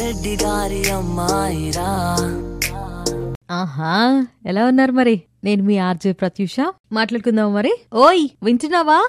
రెడ్డి గారి అమ్మాయిరా. ఆహా ఎలా ఉన్నారు మరి? నేను మీ ఆర్జే ప్రత్యూష. మాట్లాడుకుందాం మరి? ఓయ్ వింటున్నావా?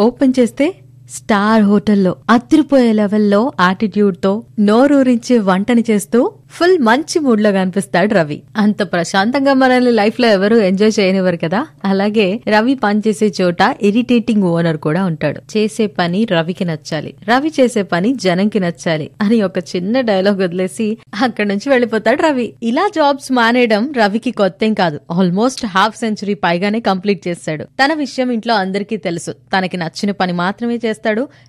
ఓపెన్ చేస్తే స్టార్ హోటల్లో అత్తిరిపోయే లెవెల్లో ఆటిట్యూడ్తో నోరూరించే వంటని చేస్తూ ఫుల్ మంచి మూడ్లో కనిపిస్తాడు రవి. అంత ప్రశాంతంగా మనల్ని లైఫ్లో ఎవరు ఎంజాయ్ చేయనివ్వరు కదా? అలాగే రవి పనిచేసే చోట ఇరిటేటింగ్ ఓనర్ కూడా ఉంటాడు. చేసే పని రవికి నచ్చాలి. రవి చేసే పని జనంకి నచ్చాలి అని ఒక చిన్న డైలాగ్ వదిలేసి అక్కడి నుంచి వెళ్ళిపోతాడు రవి. ఇలా జాబ్స్ మానేయడం రవికి కొత్తేం కాదు. ఆల్మోస్ట్ హాఫ్ సెంచరీ పైగానే కంప్లీట్ చేస్తాడు. తన విషయం ఇంట్లో అందరికీ తెలుసు. తనకి నచ్చిన పని మాత్రమే చేస్తాడు.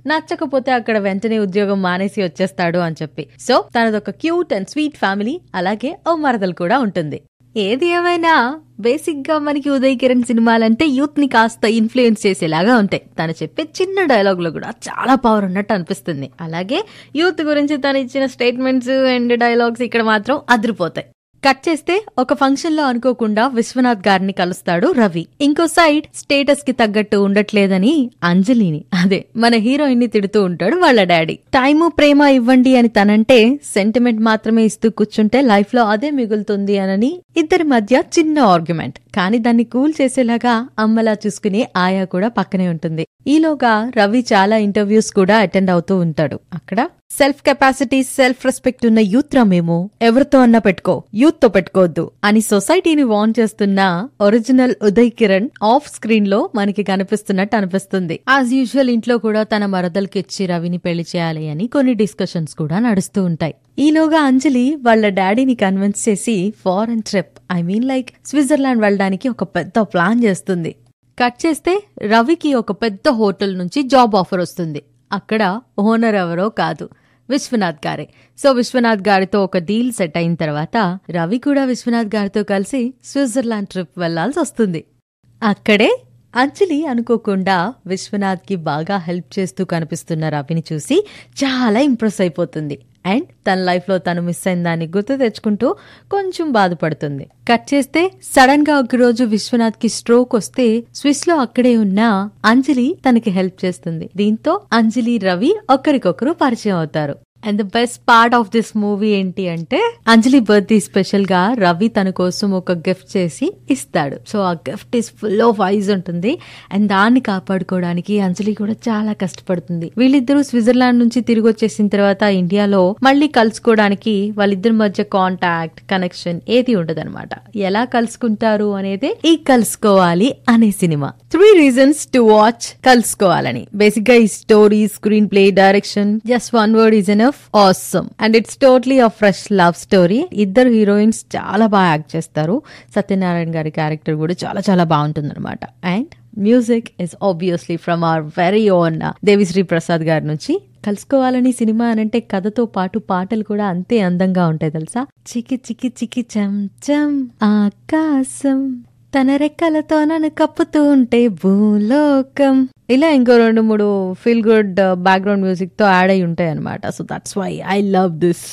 నచ్చకపోతే అక్కడ వెంటనే ఉద్యోగం మానేసి వచ్చేస్తాడు అని చెప్పి. సో తనదొక క్యూట్ అండ్ స్వీట్ ఫ్యామిలీ అలాగే ఓ మరదలు కూడా ఉంటుంది. ఏది ఏమైనా బేసిక్గా మనకి ఉదయ్ కిరణ్ సినిమాలంటే యూత్ని కాస్త ఇన్ఫ్లుయెన్స్ చేసేలాగా ఉంటాయి. తను చెప్పే చిన్న డైలాగ్లో కూడా చాలా పవర్ ఉన్నట్టు అనిపిస్తుంది. అలాగే యూత్ గురించి తను ఇచ్చిన స్టేట్మెంట్స్ అండ్ డైలాగ్స్ ఇక్కడ మాత్రం అదిరిపోతాయి. కట్ చేస్తే ఒక ఫంక్షన్లో అనుకోకుండా విశ్వనాథ్ గారిని కలుస్తాడు రవి. ఇంకో సైడ్ స్టేటస్కి తగ్గట్టు ఉండట్లేదని అంజలిని. అదే మన హీరోయిన్ని తిడుతూ ఉంటాడు వాళ్ళ డాడీ. టైము ప్రేమ ఇవ్వండి అని తనంటే సెంటిమెంట్ మాత్రమే ఇస్తూ కూర్చుంటే లైఫ్లో అదే మిగులుతుంది అనని ఇద్దరి మధ్య చిన్న ఆర్గ్యుమెంట్. కానీ దాన్ని కూల్ చేసేలాగా అమ్మలా చూసుకునే ఆయా కూడా పక్కనే ఉంటుంది. ఈలోగా రవి చాలా ఇంటర్వ్యూస్ కూడా అటెండ్ అవుతూ ఉంటాడు. అక్కడ సెల్ఫ్ కెపాసిటీ సెల్ఫ్ రెస్పెక్ట్ ఉన్న యూత్ రామేమో ఎవరితో అన్నా పెట్టుకో. యూత్తో పెట్టుకోవద్దు. అని సొసైటీని వార్న్ చేస్తున్న ఒరిజినల్ ఉదయ్ కిరణ్ ఆఫ్ స్క్రీన్లో మనకి కనిపిస్తున్నట్టు అనిపిస్తుంది. యాజ్ యూజువల్ ఇంట్లో కూడా తన మరదలకి ఇచ్చి రవిని పెళ్ళి చేయాలి అని కొన్ని డిస్కషన్స్ కూడా నడుస్తూ ఉంటాయి. ఈలోగా అంజలి వాళ్ళ డాడీని కన్విన్స్ చేసి foreign trip I mean like Switzerland వెళ్ళడానికి ఒక పెద్ద ప్లాన్ చేస్తుంది. కట్ చేస్తే రవికి ఒక పెద్ద హోటల్ నుంచి జాబ్ ఆఫర్ వస్తుంది. అక్కడ ఓనర్ ఎవరో కాదు విశ్వనాథ్ గారే. సో విశ్వనాథ్ గారితో ఒక డీల్ సెట్ అయిన తర్వాత రవి కూడా విశ్వనాథ్ గారితో కలిసి స్విట్జర్లాండ్ ట్రిప్ వెళ్ళాల్సి వస్తుంది. అక్కడే అంజలి అనుకోకుండా విశ్వనాథ్కి బాగా హెల్ప్ చేస్తూ కనిపిస్తున్న రవిని చూసి చాలా ఇంప్రెస్ అయిపోతుంది. అండ్ తన లైఫ్లో తను మిస్ అయిన దాన్ని గుర్తు తెచ్చుకుంటూ కొంచెం బాధపడుతుంది. కట్ చేస్తే సడన్గా ఒకరోజు విశ్వనాథ్కి స్ట్రోక్ వస్తే స్విస్లో అక్కడే ఉన్న అంజలి తనకి హెల్ప్ చేస్తుంది. దీంతో అంజలి రవి ఒకరికొకరు పరిచయం అవుతారు. And the best part of this movie ఏంటి అంటే అంజలి బర్త్డే స్పెషల్గా రవి తన కోసం ఒక గిఫ్ట్ చేసి ఇస్తాడు. సో ఆ gift is full of eyes ఉంటుంది. అండ్ దాన్ని కాపాడుకోవడానికి అంజలి కూడా చాలా కష్టపడుతుంది. వీళ్ళిద్దరూ స్విట్జర్లాండ్ నుంచి తిరిగి వచ్చేసిన తర్వాత ఇండియాలో మళ్ళీ కలుసుకోవడానికి వాళ్ళిద్దరి మధ్య కాంటాక్ట్ కనెక్షన్ ఏది ఉండదన్నమాట. ఎలా కలుసుకుంటారు అనేది ఈ కలుసుకోవాలి అనే cinema. Three reasons to watch కలుసుకోవాలని. బేసిక్గా ఈ story screenplay direction just one word is enough awesome and it's totally a fresh love story ఇద్దరు హీరోయిన్స్ చాలా బాగా యాక్ట్ చేస్తారు. సత్యనారాయణ గారి క్యారెక్టర్ కూడా చాలా చాలా బాగుంటుంది అనమాట and music is obviously from our very own Devi Sri Prasad గారి నుంచి. కలుసుకోవాలని సినిమా అనంటే కథతో పాటు పాటలు కూడా అంతే అందంగా ఉంటాయి తెలుసా? చికి చికి చికి చం చం ఆకాశం. తన రెక్కలతో నన్ను కప్పుతూ ఉంటే భూలోకం. ఇలా ఇంకో రెండు మూడు ఫీల్ గుడ్ బ్యాక్గ్రౌండ్ మ్యూజిక్తో యాడ్ అయి ఉంటాయి అనమాట so that's why I love this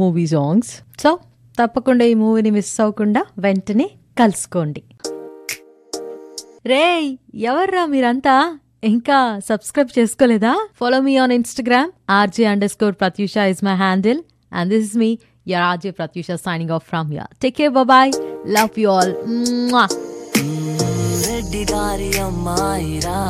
movie songs so తప్పకుండా ఈ మూవీని మిస్ అవ్వకుండా వెంటనే కలుసుకోండి. రేయ్ ఎవర్రా మీరంతా? ఇంకా సబ్స్క్రైబ్ చేసుకోలేదా? Follow me on Instagram RJ underscore Pratyusha is my handle and this is me your RJ Pratyusha signing off from your take care bye love you all Reddy గారి అమ్మాయిరా